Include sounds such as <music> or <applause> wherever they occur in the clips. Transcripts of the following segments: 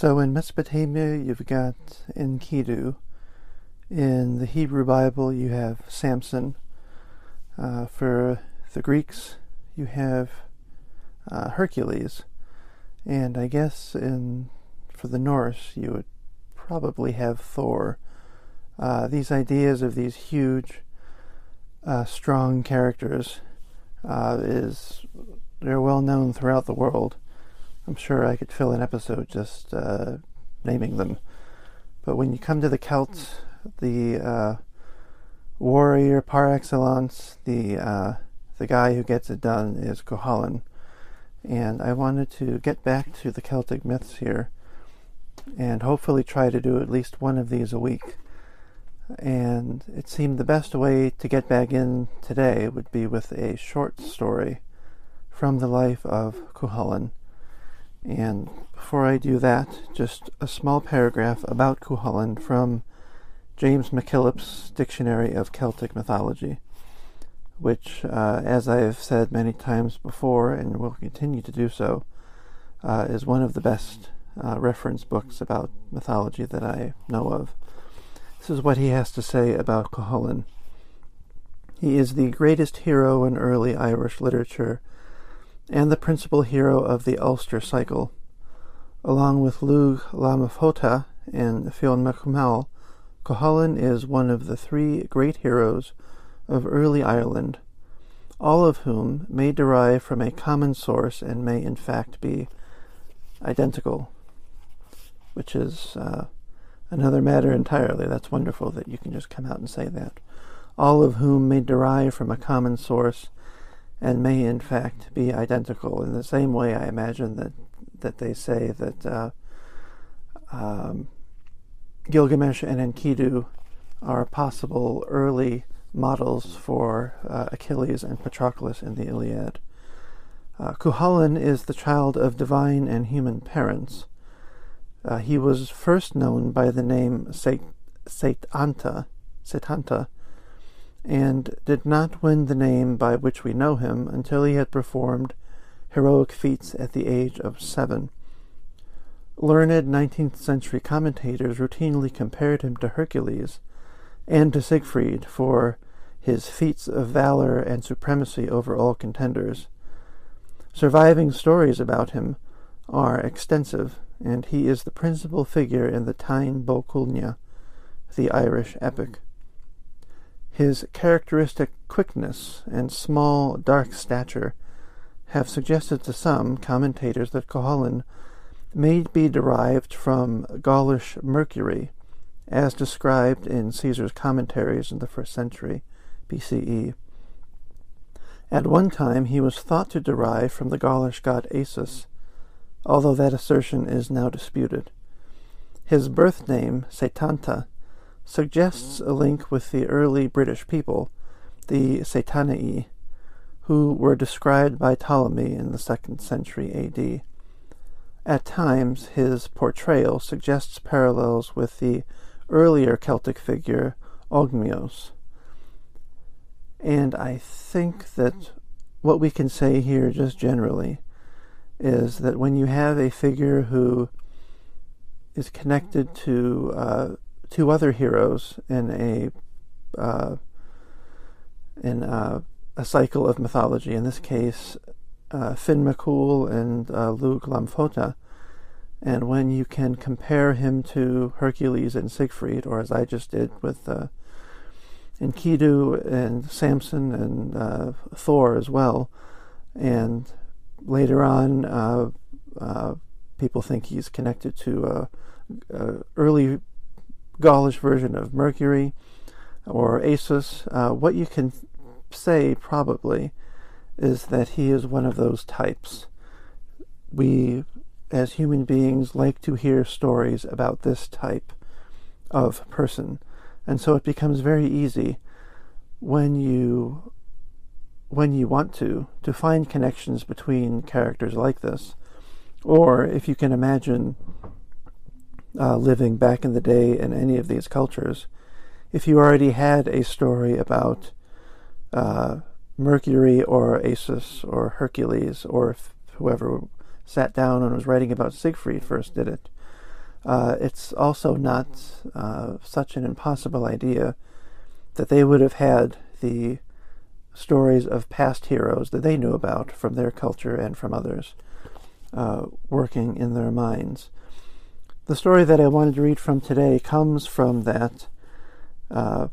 So in Mesopotamia, you've got Enkidu. In the Hebrew Bible, you have Samson. Uh, for the Greeks, you have uh, Hercules. And I guess in for the Norse, you would probably have Thor. Uh, these ideas of these huge, uh, strong characters uh, is they're well known throughout the world. I'm sure I could fill an episode just uh, naming them. But when you come to the Celts, the uh, warrior par excellence, the uh, the guy who gets it done is Cuchulainn. And I wanted to get back to the Celtic myths here and hopefully try to do at least one of these a week. And it seemed the best way to get back in today would be with a short story from the life of Cuchulainn. And before I do that, just a small paragraph about Cuchulainn from James MacKillop's Dictionary of Celtic Mythology, which, uh, as I have said many times before and will continue to do so, uh, is one of the best uh, reference books about mythology that I know of. This is what he has to say about Cuchulainn. He is the greatest hero in early Irish literature and the principal hero of the Ulster cycle. Along with Lugh Lamafota and Fionn mac Cumhaill, Cuchulainn is one of the three great heroes of early Ireland, all of whom may derive from a common source and may in fact be identical, which is uh, another matter entirely. That's wonderful that you can just come out and say that. All of whom may derive from a common source and may in fact be identical. In the same way, I imagine that that they say that uh, um, Gilgamesh and Enkidu are possible early models for uh, Achilles and Patroclus in the Iliad. Uh, is the child of divine and human parents. Uh, he was first known by the name Setanta, Setanta, and did not win the name by which we know him until he had performed heroic feats at the age of seven. Learned 19th century commentators routinely compared him to Hercules and to Siegfried for his feats of valor and supremacy over all contenders. Surviving stories about him are extensive, and he is the principal figure in the Bó Cúailnge, the Irish epic. His characteristic quickness and small, dark stature have suggested to some commentators that Cuchulainn may be derived from Gaulish Mercury, as described in Caesar's commentaries in the first century BCE. At one time, he was thought to derive from the Gaulish god Esus, although that assertion is now disputed. His birth name, Setanta, suggests a link with the early British people, the Setantii, who were described by Ptolemy in the second century AD. At times, his portrayal suggests parallels with the earlier Celtic figure Ogmios. And I think that what we can say here, just generally, is that when you have a figure who is connected to uh, two other heroes in a uh, in a, a cycle of mythology. In this case, uh, Finn McCool and uh, Lamfota. And when you can compare him to Hercules and Siegfried, or as I just did with uh, Enkidu and Samson and uh, Thor as well, and later on, uh, uh, people think he's connected to early Gaulish version of Mercury or Esus. Uh, what you can say probably is that he is one of those types. We, as human beings, like to hear stories about this type of person. And so it becomes very easy when you when you want to to find connections between characters like this or if you can imagine uh, living back in the day in any of these cultures if you already had a story about uh, Mercury or Esus or Hercules or whoever sat down and was writing about Siegfried first did it. Uh, it's also not uh, such an impossible idea that they would have had the stories of past heroes that they knew about from their culture and from others uh, working in their minds. The story that I wanted to read from today comes from that. Uh,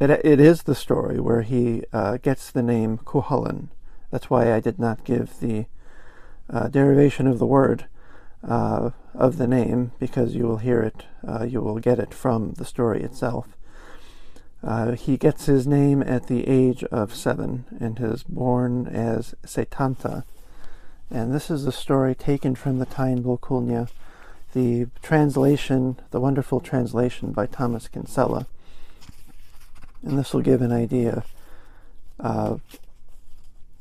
it, it is the story where he uh, gets the name Cuchulainn. That's why I did not give the uh, derivation of the word uh, of the name, because you will hear it, uh, you will get it from the story itself. Uh, he gets his name at the age of seven and is born as Setanta. And this is a story taken from the Bó Cúailnge, the translation, the wonderful translation by Thomas Kinsella. And this will give an idea uh,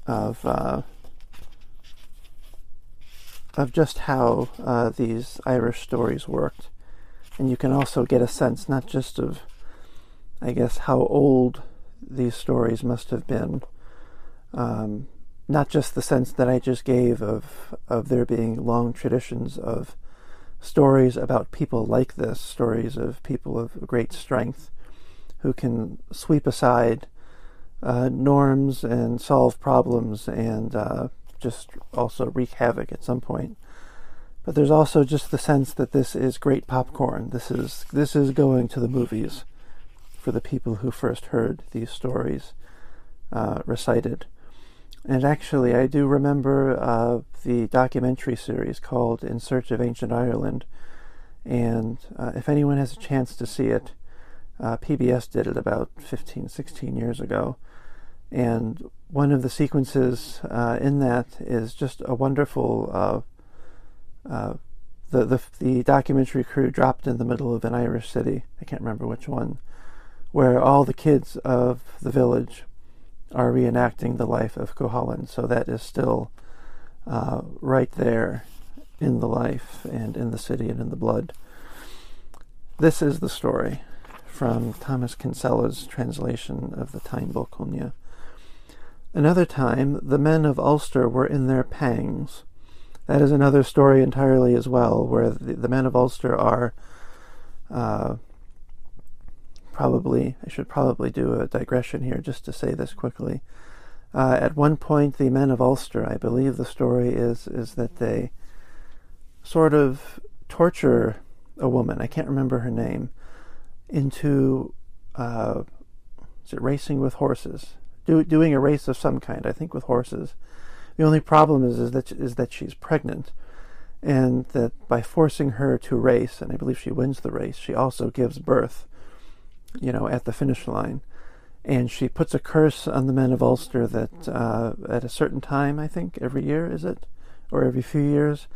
of uh, of just how uh, these Irish stories worked. And you can also get a sense not just of I guess, how old these stories must have been. Um, not just the sense that I just gave of of there being long traditions of stories about people like this, stories of people of great strength who can sweep aside uh, norms and solve problems and uh, just also wreak havoc at some point. But there's also just the sense that this is great popcorn. This is this is going to the movies for the people who first heard these stories uh, recited. And actually, I do remember uh, the documentary series called In Search of Ancient Ireland. And uh, if anyone has a chance to see it, uh, PBS did it about 15, 16 years ago. And one of the sequences uh, in that is just a wonderful. Uh, the, the the documentary crew dropped in the middle of an Irish city. I can't remember which one, where all the kids of the village are reenacting the life of Cuchulainn. So that is still uh, right there in the life and in the city and in the blood. This is the story from Thomas Kinsella's translation of the Bó Cúailnge. Another time, the men of Ulster were in their pangs. That is another story entirely as well, where the, the men of Ulster are uh, probably I should probably do a digression here just to say this quickly. Uh, at one point, the men of Ulster, I believe the story is is that they sort of torture a woman. I can't remember her name into uh, is it racing with horses? Do, doing a race of some kind, I think, with horses. The only problem is is that is that she's pregnant, and that by forcing her to race, and I believe she wins the race, she also gives birth you know, at the finish line. And she puts a curse on the men of Ulster that uh, at a certain time, I think, every year, is it? Or every few years,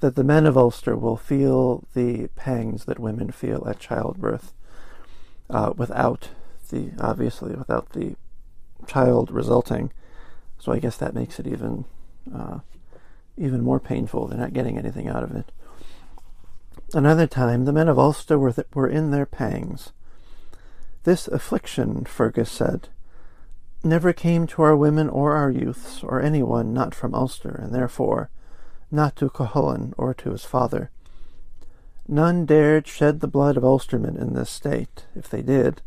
that the men of Ulster will feel the pangs that women feel at childbirth uh, without the, obviously, without the child resulting. So I guess that makes it even, uh, even more painful. They're not getting anything out of it. Another time, the men of Ulster were, th- were in their pangs this affliction, Fergus said, never came to our women or our youths, or anyone not from Ulster, and therefore not to Cuchulainn or to his father. None dared shed the blood of Ulstermen in this state. If they did,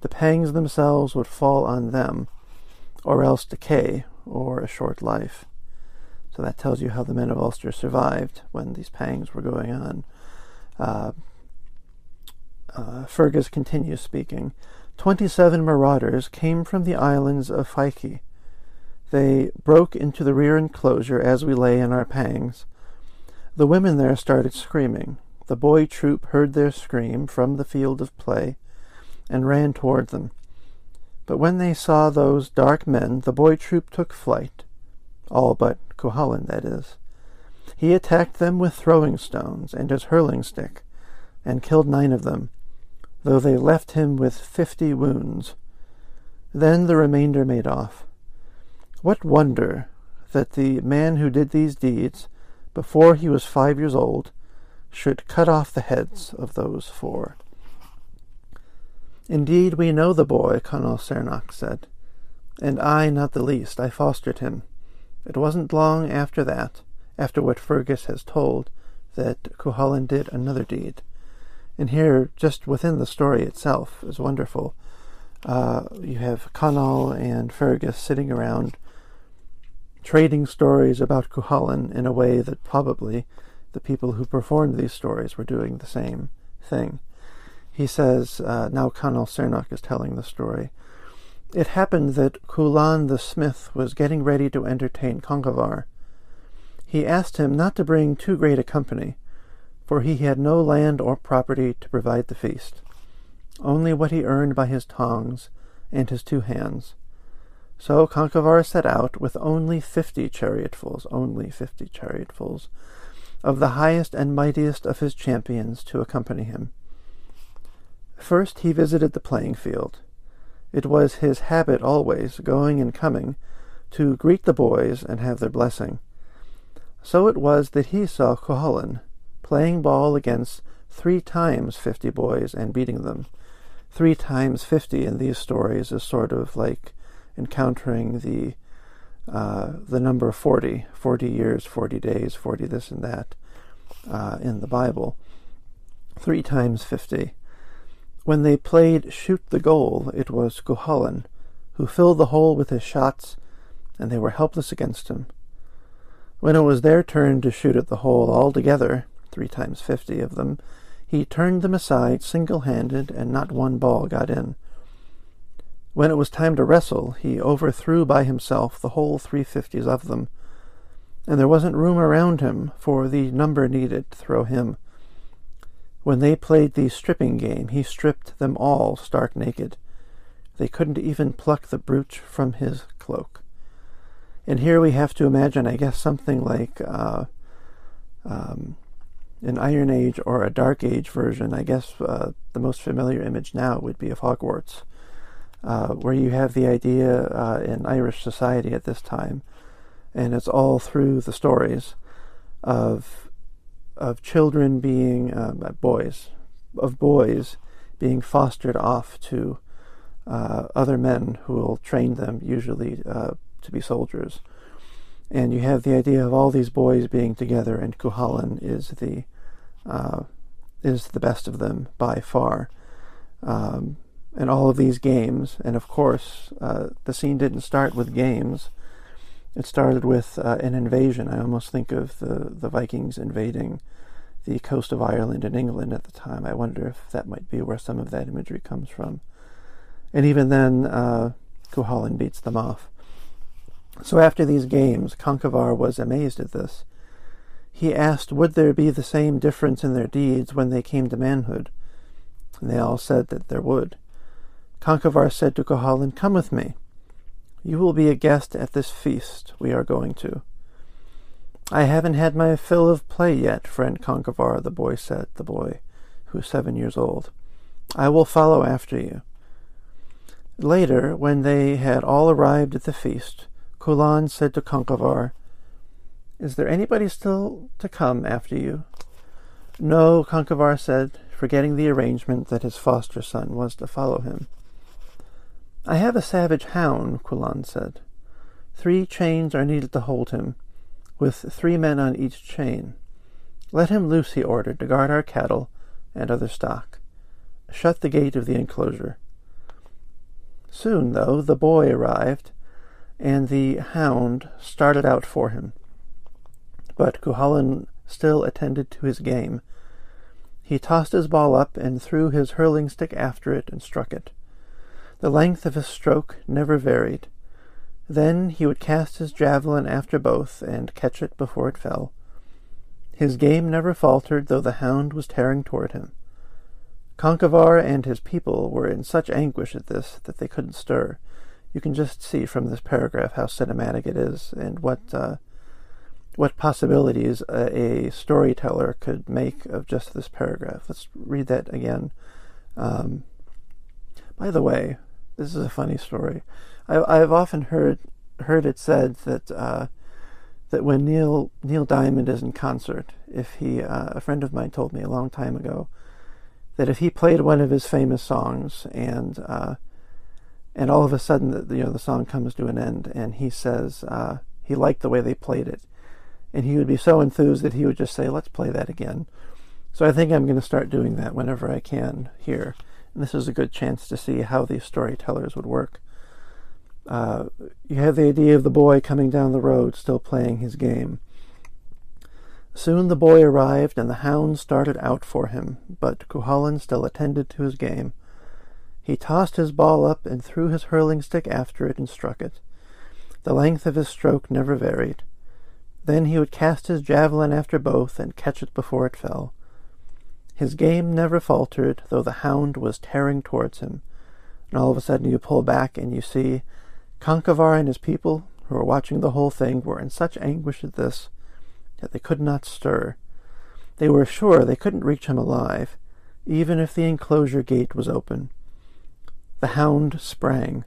the pangs themselves would fall on them, or else decay or a short life. So that tells you how the men of Ulster survived when these pangs were going on. Uh, uh, Fergus continues speaking. Twenty-seven marauders came from the islands of Fyke. They broke into the rear enclosure as we lay in our pangs. The women there started screaming. The boy troop heard their scream from the field of play and ran toward them. But when they saw those dark men, the boy troop took flight. All but Cuchulainn, that is. He attacked them with throwing stones and his hurling stick, and killed nine of them, though they left him with fifty wounds. Then the remainder made off. What wonder that the man who did these deeds, before he was five years old, should cut off the heads of those four. Indeed, we know the boy, Conall Cernach said, and I not the least. I fostered him. It wasn't long after that, after what Fergus has told, that Cuchulainn did another deed. And here, just within the story itself, is wonderful. Uh, you have Conall and Fergus sitting around trading stories about Cuchulainn in a way that probably the people who performed these stories were doing the same thing. He says, uh, now Conall Cernach is telling the story. It happened that Culann the smith was getting ready to entertain Conchobar. He asked him not to bring too great a company, for he had no land or property to provide the feast, only what he earned by his tongs and his two hands. So Conchobar set out with only fifty chariotfuls, only fifty chariotfuls, of the highest and mightiest of his champions to accompany him. First he visited the playing field. It was his habit always, going and coming, to greet the boys and have their blessing. So it was that he saw Cuchulainn playing ball against three times fifty boys and beating them. Three times fifty in these stories is sort of like encountering the uh, the number 40, 40 years, 40 days, 40 this and that uh, in the Bible. Three times 50. When they played Shoot the Goal, it was Cuchulainn who filled the hole with his shots, and they were helpless against him. When it was their turn to shoot at the hole all together, three times fifty of them, he turned them aside single handed, and not one ball got in. When it was time to wrestle, he overthrew by himself the whole three fifties of them, and there wasn't room around him for the number needed to throw him. When they played the stripping game, he stripped them all stark naked. They couldn't even pluck the brooch from his cloak. And here we have to imagine, I guess, something like uh, um, an Iron Age or a Dark Age version. I guess uh, the most familiar image now would be of Hogwarts, uh, where you have the idea uh, in Irish society at this time, and it's all through the stories of of children being uh, boys, of boys being fostered off to uh, other men who will train them, usually uh, to be soldiers. And you have the idea of all these boys being together, and Cuchulainn is the uh, is the best of them by far. Um, and all of these games, and of course, uh, the scene didn't start with games. It started with uh, an invasion. I almost think of the, the Vikings invading the coast of Ireland and England at the time. I wonder if that might be where some of that imagery comes from. And even then, uh, Cuchulainn beats them off. So after these games, Conchobar was amazed at this. He asked, would there be the same difference in their deeds when they came to manhood? And they all said that there would. Conchobar said to Cuchulainn, Come with me. You will be a guest at this feast we are going to. I haven't had my fill of play yet, friend Conchobar, the boy said, the boy who was seven years old. I will follow after you. Later, when they had all arrived at the feast, Culann said to Conchobar, Is there anybody still to come after you? No, Conchobar said, forgetting the arrangement that his foster son was to follow him. I have a savage hound, Culann said. Three chains are needed to hold him, with three men on each chain. Let him loose, he ordered, to guard our cattle and other stock. Shut the gate of the enclosure. Soon, though, the boy arrived, and the hound started out for him. But Cuchulainn still attended to his game. He tossed his ball up and threw his hurling stick after it and struck it. The length of his stroke never varied. Then he would cast his javelin after both and catch it before it fell. His game never faltered, though the hound was tearing toward him. Conchobar and his people were in such anguish at this that they couldn't stir. You can just see from this paragraph how cinematic it is and what uh, what possibilities a, a, storyteller could make of just this paragraph. Let's read that again. Um, by the way, this is a funny story. I, have often heard heard it said that uh, that when Neil Neil Diamond is in concert, if he uh, a friend of mine told me a long time ago that if he played one of his famous songs and uh, and all of a sudden the, you know the song comes to an end and he says uh, he liked the way they played it. And he would be so enthused that he would just say let's play that again. So i think i'm going to start doing that whenever i can here. And this is a good chance to see how these storytellers would work. Uh, you have the idea of the boy coming down the road still playing his game. Soon the boy arrived, and the hound started out for him, but Cuchulainn still attended to his game. He tossed his ball up and threw his hurling stick after it and struck it. The length of his stroke never varied. Then he would cast his javelin after both and catch it before it fell. His game never faltered, though the hound was tearing towards him. And all of a sudden you pull back and you see Conchobar and his people, who were watching the whole thing, were in such anguish at this that they could not stir. They were sure they couldn't reach him alive, even if the enclosure gate was open. The hound sprang.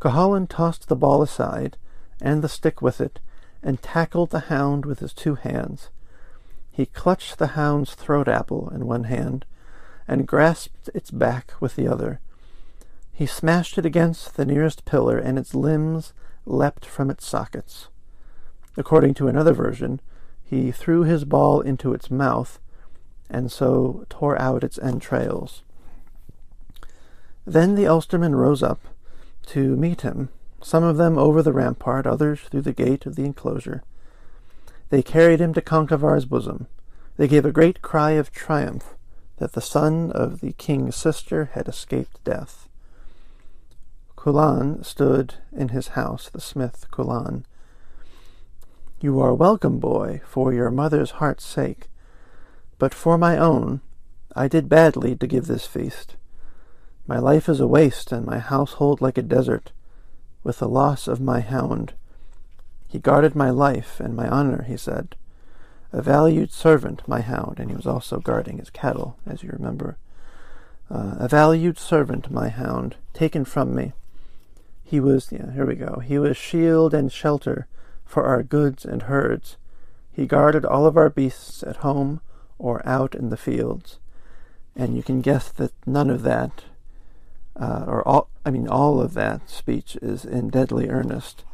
Cuchulainn tossed the ball aside, and the stick with it, and tackled the hound with his two hands. He clutched the hound's throat apple in one hand, and grasped its back with the other. He smashed it against the nearest pillar, and its limbs leapt from its sockets. According to another version, he threw his ball into its mouth, and so tore out its entrails. Then the Ulstermen rose up to meet him, some of them over the rampart, others through the gate of the enclosure. They carried him to Conchobar's bosom. They gave a great cry of triumph that the son of the king's sister had escaped death. Cuchulainn stood in his house, the smith Cuchulainn, you are welcome, boy, for your mother's heart's sake. But for my own, I did badly to give this feast. My life is a waste, and my household like a desert, with the loss of my hound. He guarded my life and my honor, he said. A valued servant, my hound, and he was also guarding his cattle, as you remember. Uh, a valued servant, my hound, taken from me. He was, yeah, here we go. He was shield and shelter for our goods and herds. He guarded all of our beasts at home or out in the fields. And you can guess that none of that, uh, or all, I mean, all of that speech is in deadly earnest,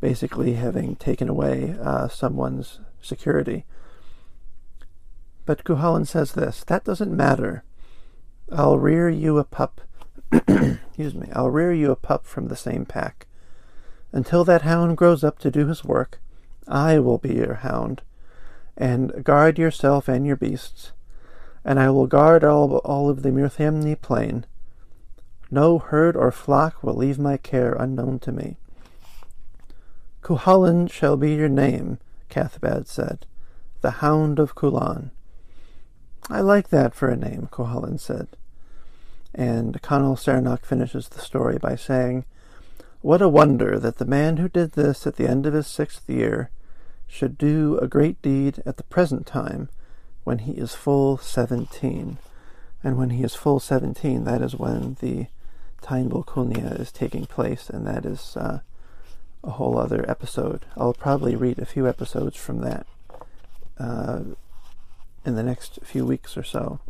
basically having taken away uh, someone's security. But Cuchulainn says this that doesn't matter. I'll rear you a pup. <clears throat> excuse me. I'll rear you a pup from the same pack. Until that hound grows up to do his work, I will be your hound, and guard yourself and your beasts, and I will guard all, all of the Muirthemne plain. No herd or flock will leave my care unknown to me. Cuchulainn shall be your name, Cathbad said, the Hound of Culann. I like that for a name, Cuchulainn said. And Conall Cernach finishes the story by saying, what a wonder that the man who did this at the end of his sixth year should do a great deed at the present time when he is full seventeen. And when he is full seventeen, that is when the Táin Bó is taking place, and that is uh, a whole other episode. I'll probably read a few episodes from that uh, in the next few weeks or so.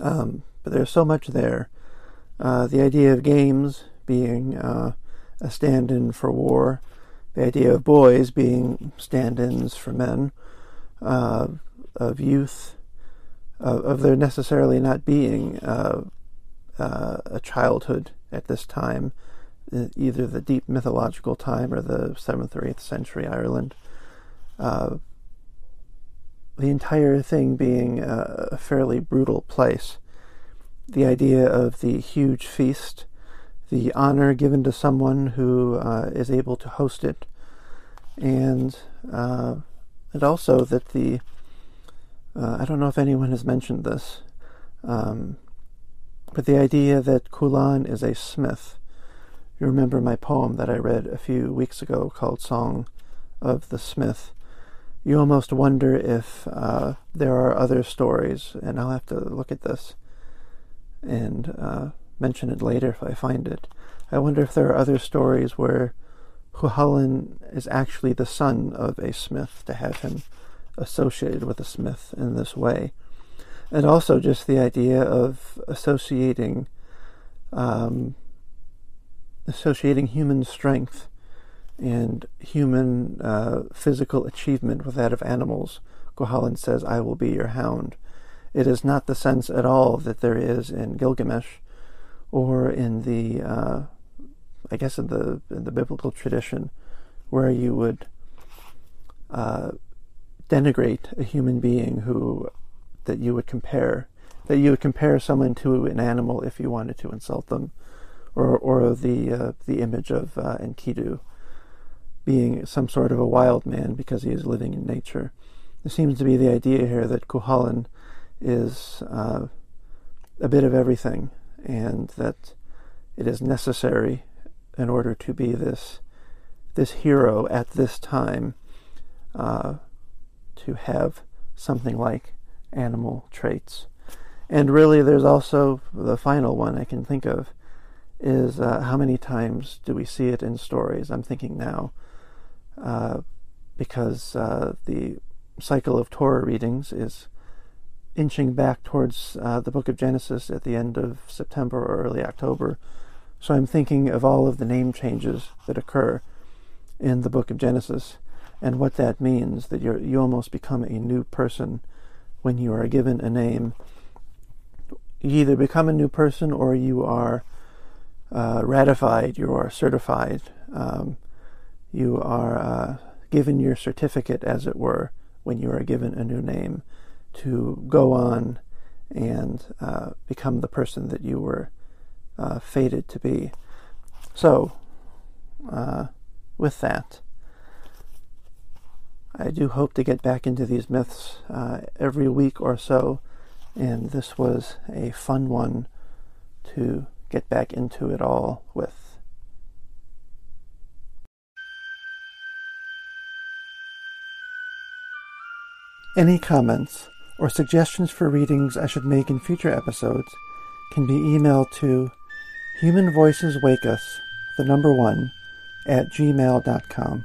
Um, but there's so much there. Uh, the idea of games being uh, a stand in for war, the idea of boys being stand ins for men, uh, of youth, of, of, there necessarily not being uh, uh, a childhood at this time, either the deep mythological time or the seventh or eighth century Ireland. Uh, the entire thing being a, a fairly brutal place. The idea of the huge feast, the honor given to someone who uh, is able to host it, and uh, and also that the uh, I don't know if anyone has mentioned this, um, but the idea that Culann is a smith. You remember my poem that I read a few weeks ago called "Song of the Smith." you almost wonder if uh, there are other stories, and I'll have to look at this and uh, mention it later if I find it. I wonder if there are other stories where Cuchulainn is actually the son of a smith, to have him associated with a smith in this way. And also just the idea of associating um, associating human strength and human uh, physical achievement with that of animals. Cuchulainn says, I will be your hound. It is not the sense at all that there is in Gilgamesh or in the, uh, I guess, in the, in the biblical tradition, where you would uh, denigrate a human being who that you would compare that you would compare someone to an animal if you wanted to insult them, or or the uh, the image of uh, Enkidu being some sort of a wild man because he is living in nature. There seems to be the idea here that Cuchulainn is uh, a bit of everything, and that it is necessary in order to be this this hero at this time uh, to have something like animal traits. And really, there's also the final one I can think of is uh, how many times do we see it in stories? I'm thinking now uh, because uh, the cycle of Torah readings is inching back towards uh, the book of Genesis at the end of September or early October. So I'm thinking of all of the name changes that occur in the book of Genesis and what that means that you you almost become a new person when you are given a name. You either become a new person or you are uh, ratified, you are certified. Um, you are uh, given your certificate, as it were, when you are given a new name, to go on and uh, become the person that you were uh, fated to be. So, uh, with that, I do hope to get back into these myths uh, every week or so, and this was a fun one to get back into it all with. Any comments or suggestions for readings I should make in future episodes can be emailed to Human Voices Wake Us, the number one, at gmail.com.